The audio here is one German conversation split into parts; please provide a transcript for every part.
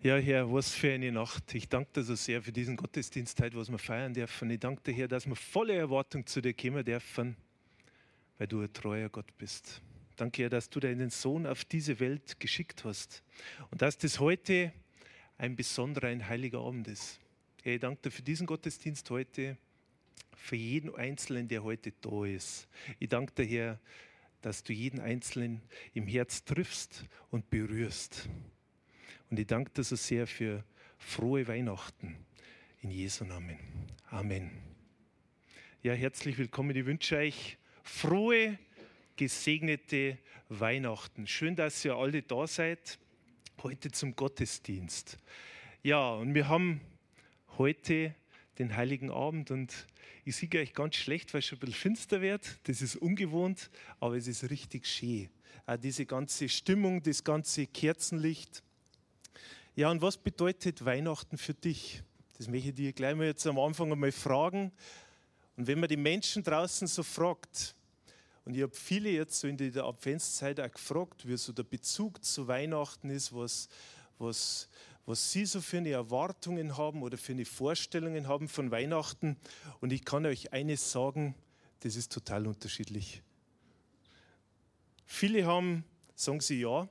Ja, Herr, was für eine Nacht. Ich danke dir so sehr für diesen Gottesdienst heute, was wir feiern dürfen. Ich danke dir, Herr, dass wir voller Erwartung zu dir kommen dürfen, weil du ein treuer Gott bist. Danke, Herr, dass du deinen Sohn auf diese Welt geschickt hast und dass das heute ein besonderer, ein heiliger Abend ist. Herr, ich danke dir für diesen Gottesdienst heute, für jeden Einzelnen, der heute da ist. Ich danke dir, Herr, dass du jeden Einzelnen im Herz triffst und berührst. Und ich danke dir so sehr für frohe Weihnachten. In Jesu Namen. Amen. Ja, herzlich willkommen. Ich wünsche euch frohe, gesegnete Weihnachten. Schön, dass ihr alle da seid, heute zum Gottesdienst. Ja, und wir haben heute den Heiligen Abend und ich sehe euch ganz schlecht, weil es schon ein bisschen finster wird. Das ist ungewohnt, aber es ist richtig schön. Auch diese ganze Stimmung, das ganze Kerzenlicht. Ja, und was bedeutet Weihnachten für dich? Das möchte ich dir gleich mal jetzt am Anfang einmal fragen. Und wenn man die Menschen draußen so fragt, und ich habe viele jetzt so in der Adventszeit auch gefragt, wie so der Bezug zu Weihnachten ist, was, was, was sie so für eine Erwartungen haben oder für eine Vorstellungen haben von Weihnachten. Und ich kann euch eines sagen, das ist total unterschiedlich. Viele haben, sagen sie ja,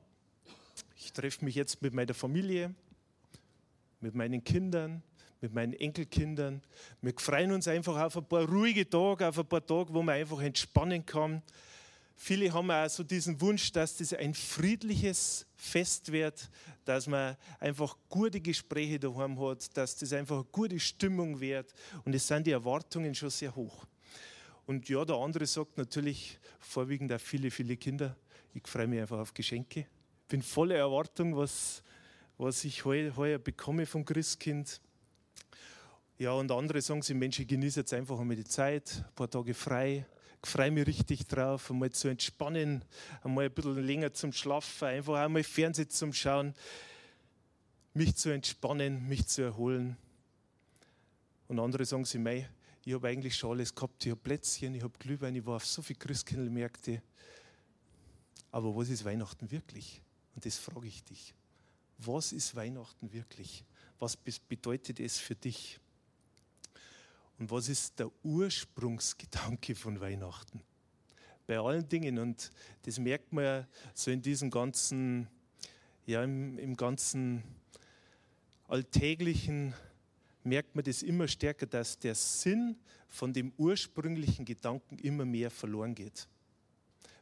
ich treffe mich jetzt mit meiner Familie, mit meinen Kindern, mit meinen Enkelkindern. Wir freuen uns einfach auf ein paar ruhige Tage, auf ein paar Tage, wo man einfach entspannen kann. Viele haben auch so diesen Wunsch, dass das ein friedliches Fest wird, dass man einfach gute Gespräche daheim hat, dass das einfach eine gute Stimmung wird. Und es sind die Erwartungen schon sehr hoch. Und ja, der andere sagt natürlich vorwiegend auch viele, viele Kinder. Ich freue mich einfach auf Geschenke bin voller Erwartung, was, was ich heuer, heuer bekomme vom Christkind. Ja, und andere sagen sie, Mensch, ich genieße jetzt einfach einmal die Zeit, ein paar Tage frei, freue mich richtig drauf, einmal zu entspannen, einmal ein bisschen länger zum Schlafen, einfach einmal Fernsehen zum Schauen, mich zu entspannen, mich zu erholen. Und andere sagen sie, mei, ich habe eigentlich schon alles gehabt, ich habe Plätzchen, ich habe Glühwein, ich war auf so viele Christkindlmärkte. Aber was ist Weihnachten wirklich? Und das frage ich dich. Was ist Weihnachten wirklich? Was bedeutet es für dich? Und was ist der Ursprungsgedanke von Weihnachten? Bei allen Dingen, und das merkt man ja so in diesem ganzen, ja, im, im ganzen Alltäglichen, merkt man das immer stärker, dass der Sinn von dem ursprünglichen Gedanken immer mehr verloren geht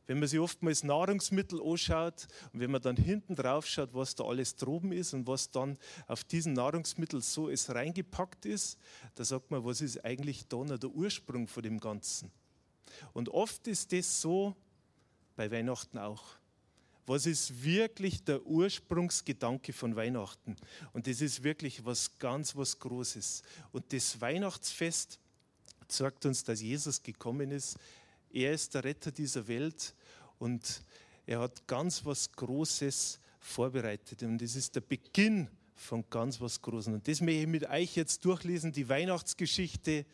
wenn man sich oftmals Nahrungsmittel anschaut und wenn man dann hinten drauf schaut, was da alles droben ist und was dann auf diesen Nahrungsmittel so ist reingepackt ist, da sagt man, was ist eigentlich da noch der Ursprung von dem Ganzen? Und oft ist das so bei Weihnachten auch. Was ist wirklich der Ursprungsgedanke von Weihnachten? Und das ist wirklich was ganz was Großes. Und das Weihnachtsfest sagt uns, dass Jesus gekommen ist, er ist der Retter dieser Welt und er hat ganz was Großes vorbereitet. Und das ist der Beginn von ganz was Großem. Und das möchte ich mit euch jetzt durchlesen, die Weihnachtsgeschichte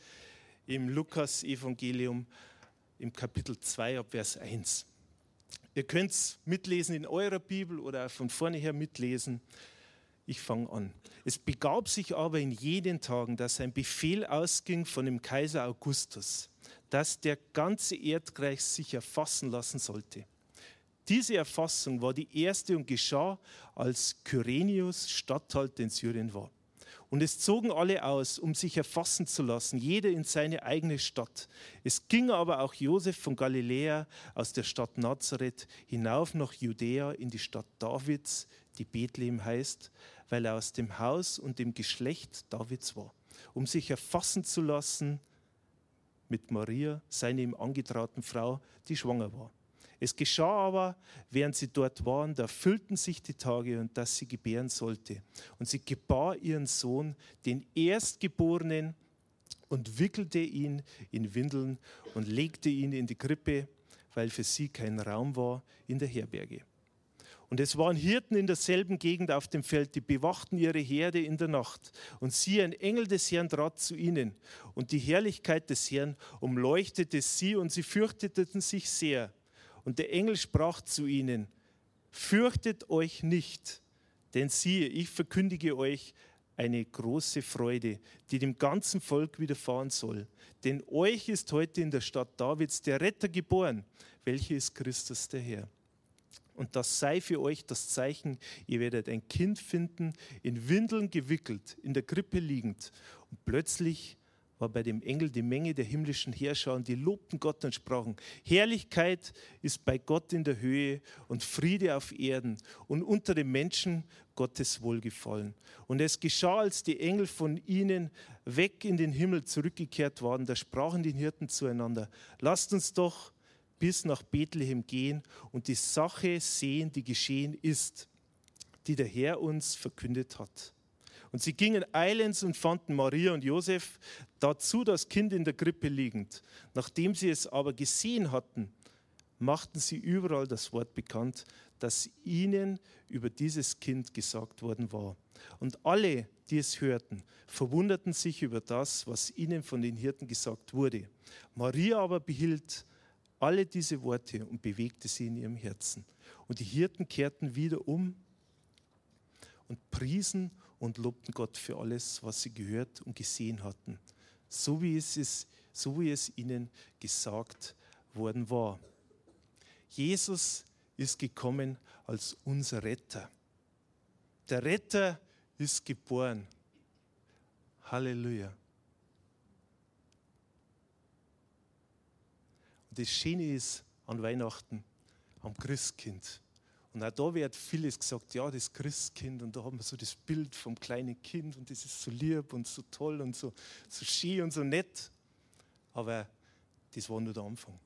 im Lukas-Evangelium im Kapitel 2 ab Vers 1. Ihr könnt es mitlesen in eurer Bibel oder von vorne her mitlesen. Ich fange an. Es begab sich aber in jenen Tagen, dass ein Befehl ausging von dem Kaiser Augustus dass der ganze Erdkreis sich erfassen lassen sollte. Diese Erfassung war die erste und geschah, als Kyrenius Statthalter in Syrien war. Und es zogen alle aus, um sich erfassen zu lassen, jeder in seine eigene Stadt. Es ging aber auch Josef von Galiläa aus der Stadt Nazareth hinauf nach Judäa in die Stadt Davids, die Bethlehem heißt, weil er aus dem Haus und dem Geschlecht Davids war, um sich erfassen zu lassen mit Maria, seine ihm angetrauten Frau, die schwanger war. Es geschah aber, während sie dort waren, da füllten sich die Tage und dass sie gebären sollte. Und sie gebar ihren Sohn, den Erstgeborenen, und wickelte ihn in Windeln und legte ihn in die Krippe, weil für sie kein Raum war in der Herberge. Und es waren Hirten in derselben Gegend auf dem Feld, die bewachten ihre Herde in der Nacht. Und siehe, ein Engel des Herrn trat zu ihnen. Und die Herrlichkeit des Herrn umleuchtete sie und sie fürchteten sich sehr. Und der Engel sprach zu ihnen, fürchtet euch nicht, denn siehe, ich verkündige euch eine große Freude, die dem ganzen Volk widerfahren soll. Denn euch ist heute in der Stadt Davids der Retter geboren, welcher ist Christus der Herr. Und das sei für euch das Zeichen, ihr werdet ein Kind finden, in Windeln gewickelt, in der Krippe liegend. Und plötzlich war bei dem Engel die Menge der himmlischen Herrscher und die lobten Gott und sprachen, Herrlichkeit ist bei Gott in der Höhe und Friede auf Erden und unter den Menschen Gottes Wohlgefallen. Und es geschah, als die Engel von ihnen weg in den Himmel zurückgekehrt waren, da sprachen die Hirten zueinander, lasst uns doch bis nach Bethlehem gehen und die Sache sehen, die geschehen ist, die der Herr uns verkündet hat. Und sie gingen eilends und fanden Maria und Josef, dazu das Kind in der Krippe liegend. Nachdem sie es aber gesehen hatten, machten sie überall das Wort bekannt, das ihnen über dieses Kind gesagt worden war. Und alle, die es hörten, verwunderten sich über das, was ihnen von den Hirten gesagt wurde. Maria aber behielt alle diese Worte und bewegte sie in ihrem Herzen. Und die Hirten kehrten wieder um und priesen und lobten Gott für alles, was sie gehört und gesehen hatten, so wie es, ist, so wie es ihnen gesagt worden war. Jesus ist gekommen als unser Retter. Der Retter ist geboren. Halleluja. Und das Schöne ist an Weihnachten, am Christkind. Und auch da wird vieles gesagt, ja, das Christkind, und da haben wir so das Bild vom kleinen Kind und das ist so lieb und so toll und so, so schön und so nett. Aber das war nur der Anfang.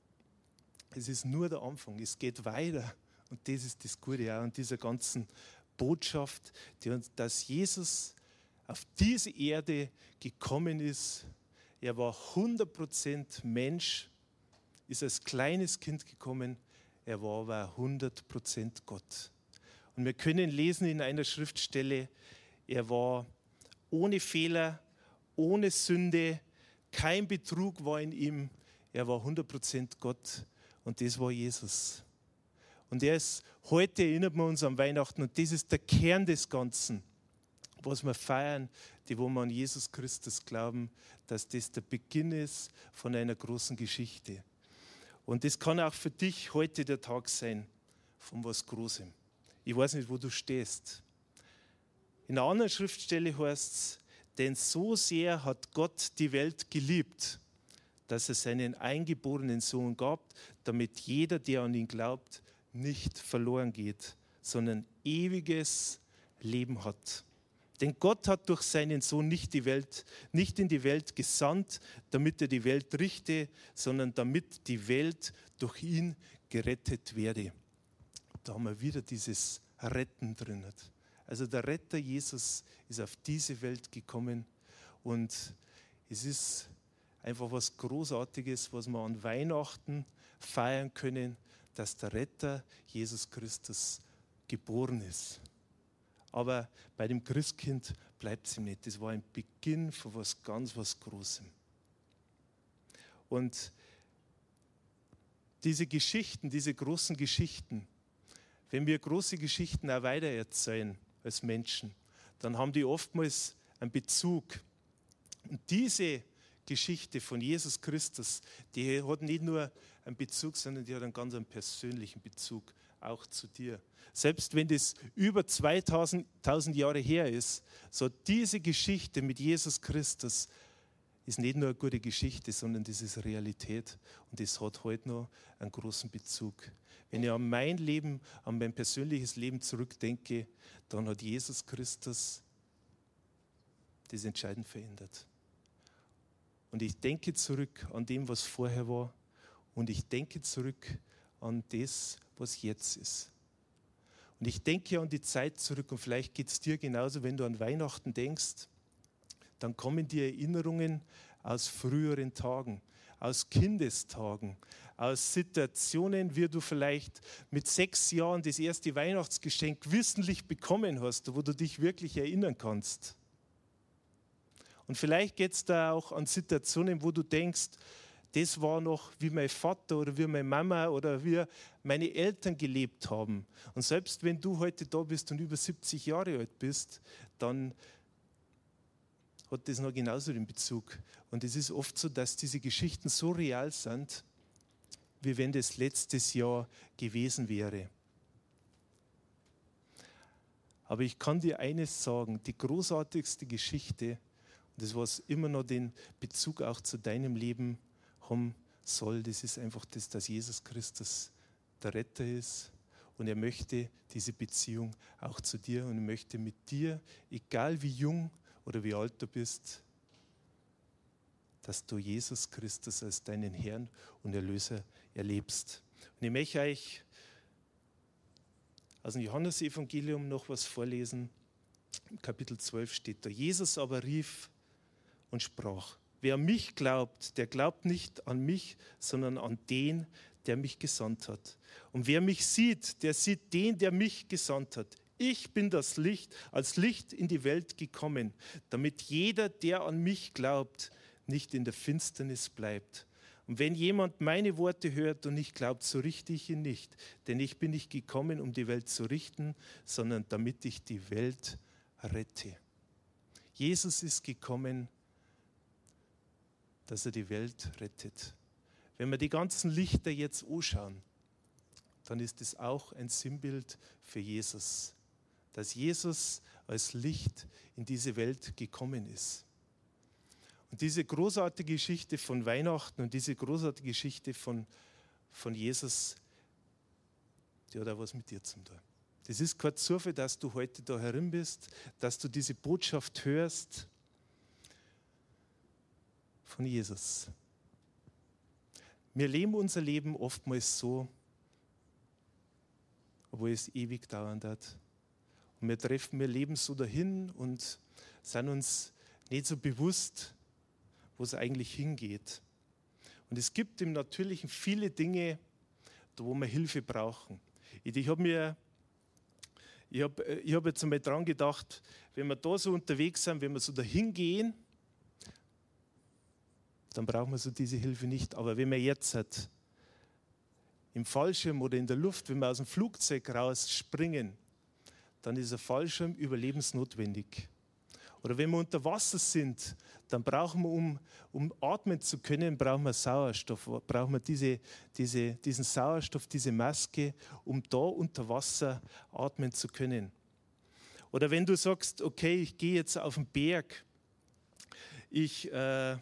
Es ist nur der Anfang. Es geht weiter. Und das ist das Gute auch an dieser ganzen Botschaft, dass Jesus auf diese Erde gekommen ist. Er war 100% Mensch ist als kleines Kind gekommen, er war aber 100% Gott. Und wir können lesen in einer Schriftstelle, er war ohne Fehler, ohne Sünde, kein Betrug war in ihm, er war 100% Gott und das war Jesus. Und er ist, heute erinnert man uns an Weihnachten und das ist der Kern des Ganzen, was wir feiern, die wo wir an Jesus Christus glauben, dass das der Beginn ist von einer großen Geschichte. Und das kann auch für dich heute der Tag sein von was Großem. Ich weiß nicht, wo du stehst. In einer anderen Schriftstelle heißt es, denn so sehr hat Gott die Welt geliebt, dass er seinen eingeborenen Sohn gab, damit jeder, der an ihn glaubt, nicht verloren geht, sondern ewiges Leben hat. Denn Gott hat durch seinen Sohn nicht, die Welt, nicht in die Welt gesandt, damit er die Welt richte, sondern damit die Welt durch ihn gerettet werde. Da haben wir wieder dieses Retten drin. Also der Retter Jesus ist auf diese Welt gekommen und es ist einfach was Großartiges, was wir an Weihnachten feiern können, dass der Retter Jesus Christus geboren ist. Aber bei dem Christkind bleibt es ihm nicht. Das war ein Beginn von was ganz was Großem. Und diese Geschichten, diese großen Geschichten, wenn wir große Geschichten auch weitererzählen als Menschen, dann haben die oftmals einen Bezug. Und diese Geschichte von Jesus Christus, die hat nicht nur einen Bezug, sondern die hat einen ganz einen persönlichen Bezug auch zu dir. Selbst wenn das über 2000 Jahre her ist, so diese Geschichte mit Jesus Christus ist nicht nur eine gute Geschichte, sondern das ist Realität und das hat heute noch einen großen Bezug. Wenn ich an mein Leben, an mein persönliches Leben zurückdenke, dann hat Jesus Christus das entscheidend verändert. Und ich denke zurück an dem, was vorher war und ich denke zurück an das, was jetzt ist. Und ich denke an die Zeit zurück und vielleicht geht es dir genauso, wenn du an Weihnachten denkst, dann kommen dir Erinnerungen aus früheren Tagen, aus Kindestagen, aus Situationen, wie du vielleicht mit sechs Jahren das erste Weihnachtsgeschenk wissentlich bekommen hast, wo du dich wirklich erinnern kannst. Und vielleicht geht es da auch an Situationen, wo du denkst, das war noch, wie mein Vater oder wie meine Mama oder wie meine Eltern gelebt haben. Und selbst wenn du heute da bist und über 70 Jahre alt bist, dann hat das noch genauso den Bezug. Und es ist oft so, dass diese Geschichten so real sind, wie wenn das letztes Jahr gewesen wäre. Aber ich kann dir eines sagen, die großartigste Geschichte, und das was immer noch den Bezug auch zu deinem Leben haben soll, das ist einfach das, dass Jesus Christus der Retter ist und er möchte diese Beziehung auch zu dir und möchte mit dir, egal wie jung oder wie alt du bist, dass du Jesus Christus als deinen Herrn und Erlöser erlebst. Und ich möchte euch aus dem Johannesevangelium noch was vorlesen. Im Kapitel 12 steht da, Jesus aber rief und sprach, wer mich glaubt, der glaubt nicht an mich, sondern an den, der mich gesandt hat. Und wer mich sieht, der sieht den, der mich gesandt hat. Ich bin das Licht, als Licht in die Welt gekommen, damit jeder, der an mich glaubt, nicht in der Finsternis bleibt. Und wenn jemand meine Worte hört und nicht glaubt, so richte ich ihn nicht. Denn ich bin nicht gekommen, um die Welt zu richten, sondern damit ich die Welt rette. Jesus ist gekommen, dass er die Welt rettet. Wenn wir die ganzen Lichter jetzt anschauen, dann ist es auch ein Sinnbild für Jesus dass Jesus als Licht in diese Welt gekommen ist. Und diese großartige Geschichte von Weihnachten und diese großartige Geschichte von, von Jesus, die hat auch was mit dir zu tun. Das ist kein Zufall, dass du heute da herin bist, dass du diese Botschaft hörst von Jesus. Wir leben unser Leben oftmals so, obwohl es ewig dauern hat. Und wir treffen, wir leben so dahin und sind uns nicht so bewusst, wo es eigentlich hingeht. Und es gibt im Natürlichen viele Dinge, wo wir Hilfe brauchen. Ich habe mir ich habe ich hab jetzt einmal dran gedacht, wenn wir da so unterwegs sind, wenn wir so dahin gehen, dann brauchen wir so diese Hilfe nicht. Aber wenn wir jetzt halt im Fallschirm oder in der Luft, wenn wir aus dem Flugzeug rausspringen, dann ist ein Fallschirm überlebensnotwendig. Oder wenn wir unter Wasser sind, dann brauchen wir, um, um atmen zu können, brauchen wir Sauerstoff, brauchen wir diese, diese, diesen Sauerstoff, diese Maske, um da unter Wasser atmen zu können. Oder wenn du sagst, okay, ich gehe jetzt auf den Berg, ich äh,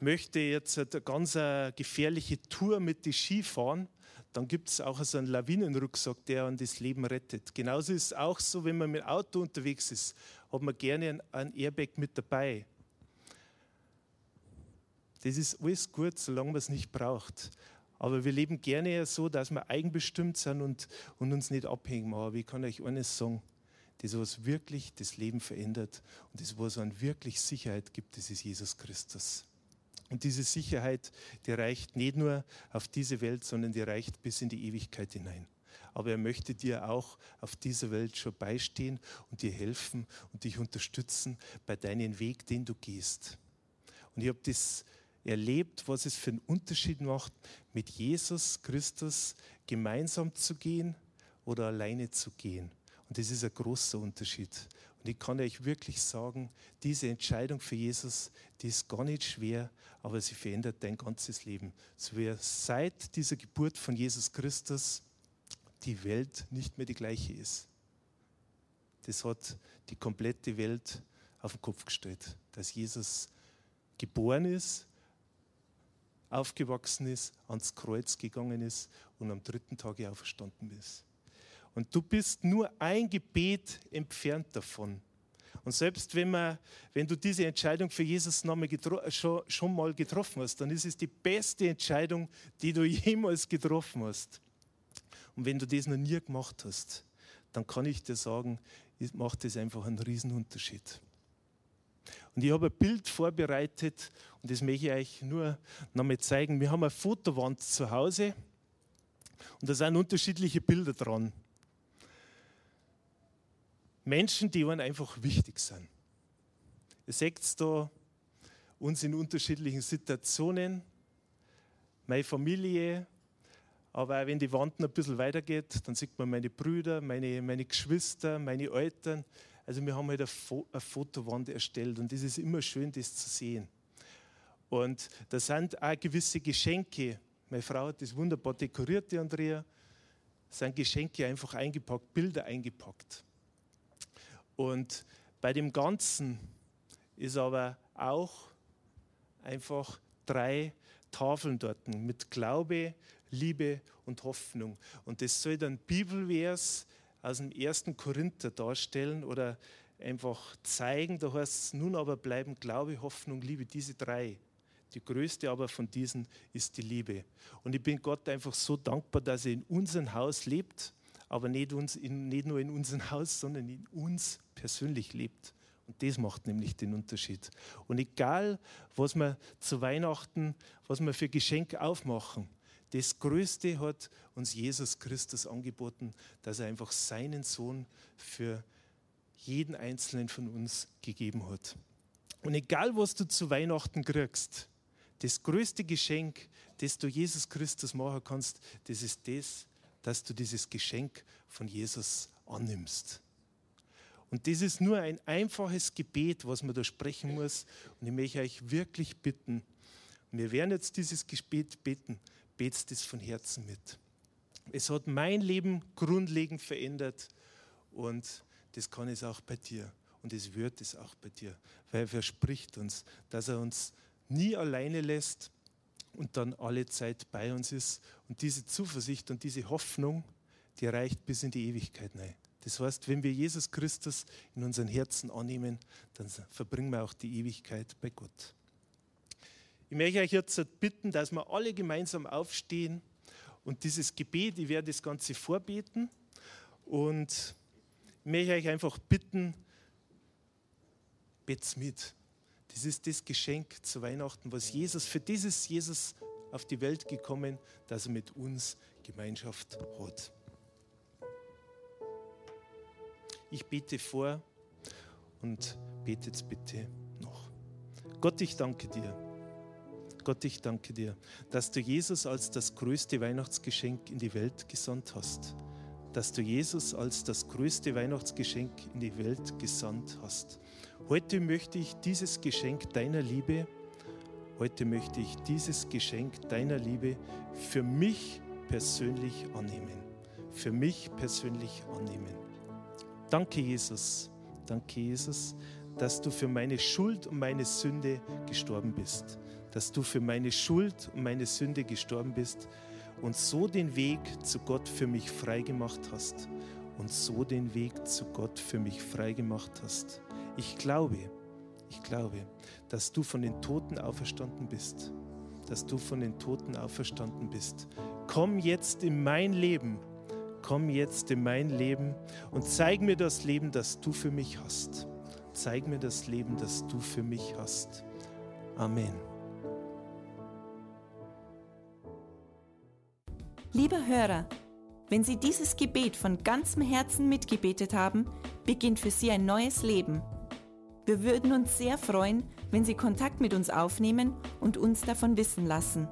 möchte jetzt eine ganz äh, gefährliche Tour mit den Ski fahren, dann gibt es auch so einen Lawinenrucksack, der an das Leben rettet. Genauso ist es auch so, wenn man mit dem Auto unterwegs ist, hat man gerne ein Airbag mit dabei. Das ist alles gut, solange man es nicht braucht. Aber wir leben gerne so, dass wir eigenbestimmt sind und, und uns nicht abhängen. Aber ich kann euch eines sagen, das, was wirklich das Leben verändert und das, was an wirklich Sicherheit gibt, das ist Jesus Christus. Und diese Sicherheit, die reicht nicht nur auf diese Welt, sondern die reicht bis in die Ewigkeit hinein. Aber er möchte dir auch auf dieser Welt schon beistehen und dir helfen und dich unterstützen bei deinem Weg, den du gehst. Und ich habe das erlebt, was es für einen Unterschied macht, mit Jesus Christus gemeinsam zu gehen oder alleine zu gehen. Und das ist ein großer Unterschied. Und ich kann euch wirklich sagen, diese Entscheidung für Jesus, die ist gar nicht schwer, aber sie verändert dein ganzes Leben. So wie seit dieser Geburt von Jesus Christus die Welt nicht mehr die gleiche ist. Das hat die komplette Welt auf den Kopf gestellt, dass Jesus geboren ist, aufgewachsen ist, ans Kreuz gegangen ist und am dritten Tag auferstanden ist. Und du bist nur ein Gebet entfernt davon. Und selbst wenn, man, wenn du diese Entscheidung für Jesus schon, schon mal getroffen hast, dann ist es die beste Entscheidung, die du jemals getroffen hast. Und wenn du das noch nie gemacht hast, dann kann ich dir sagen, macht das einfach einen Riesenunterschied. Und ich habe ein Bild vorbereitet und das möchte ich euch nur noch mal zeigen. Wir haben eine Fotowand zu Hause und da sind unterschiedliche Bilder dran. Menschen, die uns einfach wichtig sind. Ihr seht da uns in unterschiedlichen Situationen, meine Familie, aber auch wenn die Wand ein bisschen weitergeht, dann sieht man meine Brüder, meine, meine Geschwister, meine Eltern. Also wir haben halt eine, eine Fotowand erstellt und es ist immer schön, das zu sehen. Und da sind auch gewisse Geschenke. Meine Frau hat das wunderbar dekoriert, die Andrea. Es sind Geschenke einfach eingepackt, Bilder eingepackt. Und bei dem Ganzen ist aber auch einfach drei Tafeln dort mit Glaube, Liebe und Hoffnung. Und das soll dann Bibelvers aus dem ersten Korinther darstellen oder einfach zeigen. Da heißt es, nun aber bleiben Glaube, Hoffnung, Liebe, diese drei. Die größte aber von diesen ist die Liebe. Und ich bin Gott einfach so dankbar, dass er in unserem Haus lebt, aber nicht, uns in, nicht nur in unserem Haus, sondern in uns persönlich lebt. Und das macht nämlich den Unterschied. Und egal, was wir zu Weihnachten, was wir für Geschenke aufmachen, das Größte hat uns Jesus Christus angeboten, dass er einfach seinen Sohn für jeden einzelnen von uns gegeben hat. Und egal, was du zu Weihnachten kriegst, das größte Geschenk, das du Jesus Christus machen kannst, das ist das, dass du dieses Geschenk von Jesus annimmst. Und das ist nur ein einfaches Gebet, was man da sprechen muss. Und ich möchte euch wirklich bitten, wir werden jetzt dieses Gebet beten, betet es von Herzen mit. Es hat mein Leben grundlegend verändert und das kann es auch bei dir und es wird es auch bei dir, weil er verspricht uns, dass er uns nie alleine lässt und dann alle Zeit bei uns ist. Und diese Zuversicht und diese Hoffnung, die reicht bis in die Ewigkeit rein. Das heißt, wenn wir Jesus Christus in unseren Herzen annehmen, dann verbringen wir auch die Ewigkeit bei Gott. Ich möchte euch jetzt bitten, dass wir alle gemeinsam aufstehen und dieses Gebet, ich werde das Ganze vorbeten und ich möchte euch einfach bitten, bet's mit. Das ist das Geschenk zu Weihnachten, was Jesus, für dieses Jesus auf die Welt gekommen, dass er mit uns Gemeinschaft hat. Ich bete vor und bete jetzt bitte noch. Gott, ich danke dir. Gott, ich danke dir, dass du Jesus als das größte Weihnachtsgeschenk in die Welt gesandt hast. Dass du Jesus als das größte Weihnachtsgeschenk in die Welt gesandt hast. Heute möchte ich dieses Geschenk deiner Liebe, heute möchte ich dieses Geschenk deiner Liebe für mich persönlich annehmen. Für mich persönlich annehmen. Danke, Jesus. Danke, Jesus, dass du für meine Schuld und meine Sünde gestorben bist. Dass du für meine Schuld und meine Sünde gestorben bist und so den Weg zu Gott für mich freigemacht hast. Und so den Weg zu Gott für mich freigemacht hast. Ich glaube, ich glaube, dass du von den Toten auferstanden bist. Dass du von den Toten auferstanden bist. Komm jetzt in mein Leben komm jetzt in mein Leben und zeig mir das Leben, das du für mich hast. Zeig mir das Leben, das du für mich hast. Amen. Lieber Hörer, wenn Sie dieses Gebet von ganzem Herzen mitgebetet haben, beginnt für Sie ein neues Leben. Wir würden uns sehr freuen, wenn Sie Kontakt mit uns aufnehmen und uns davon wissen lassen.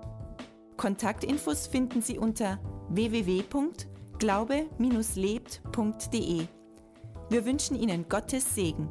Kontaktinfos finden Sie unter www.kontaktinfos.de glaube-lebt.de. Wir wünschen Ihnen Gottes Segen.